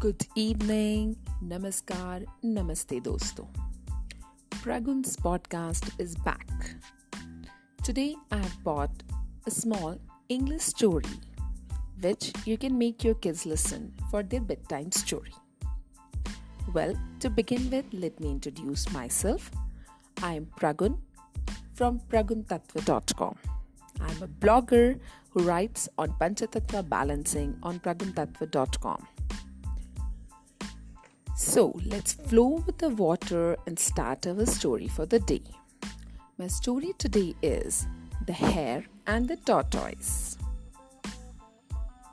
Good evening, namaskar, namaste dosto. Pragun's podcast is back. Today I have bought a small English story which you can make your kids listen for their bedtime story. Well, to begin with, let me introduce myself. I am Pragun from praguntatva.com. I'm a blogger who writes on Panchatattva balancing on praguntatva.com. So let's flow with the water and start our story for the day. My story today is The Hare and the Tortoise.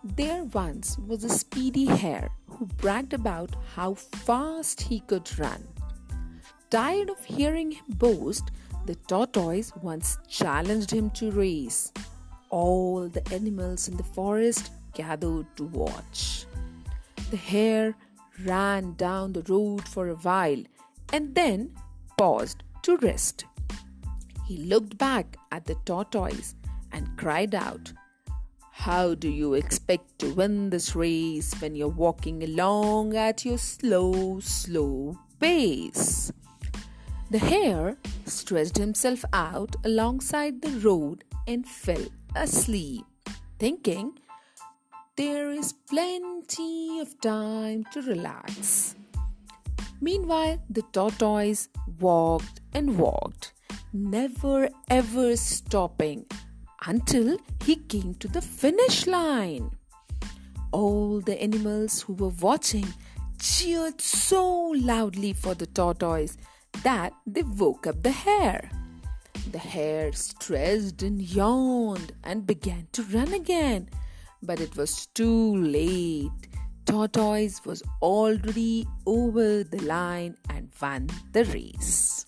There once was a speedy hare who bragged about how fast he could run. Tired of hearing him boast, the tortoise once challenged him to race. All the animals in the forest gathered to watch. The hare ran down the road for a while and then paused to rest. He looked back at the tortoise and cried out, How do you expect to win this race when you're walking along at your slow, slow pace? The hare stretched himself out alongside the road and fell asleep, thinking there is plenty of time to relax. Meanwhile, the tortoise walked and walked, never ever stopping until he came to the finish line. All the animals who were watching cheered so loudly for the tortoise that they woke up the hare. The hare stretched and yawned and began to run again but it was too late. Tortoise was already over the line and won the race.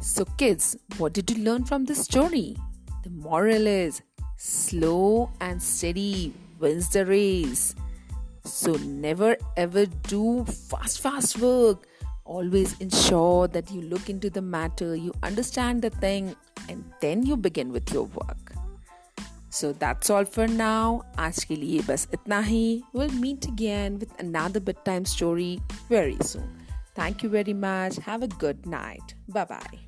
So, kids, what did you learn from this story? The moral is slow and steady wins the race. So, never ever do fast, fast work. Always ensure that you look into the matter, you understand the thing, and then you begin with your work. So that's all for now. आज के लिए बस इतना ही. We'll meet again with another bedtime story very soon. Thank you very much. Have a good night. Bye bye.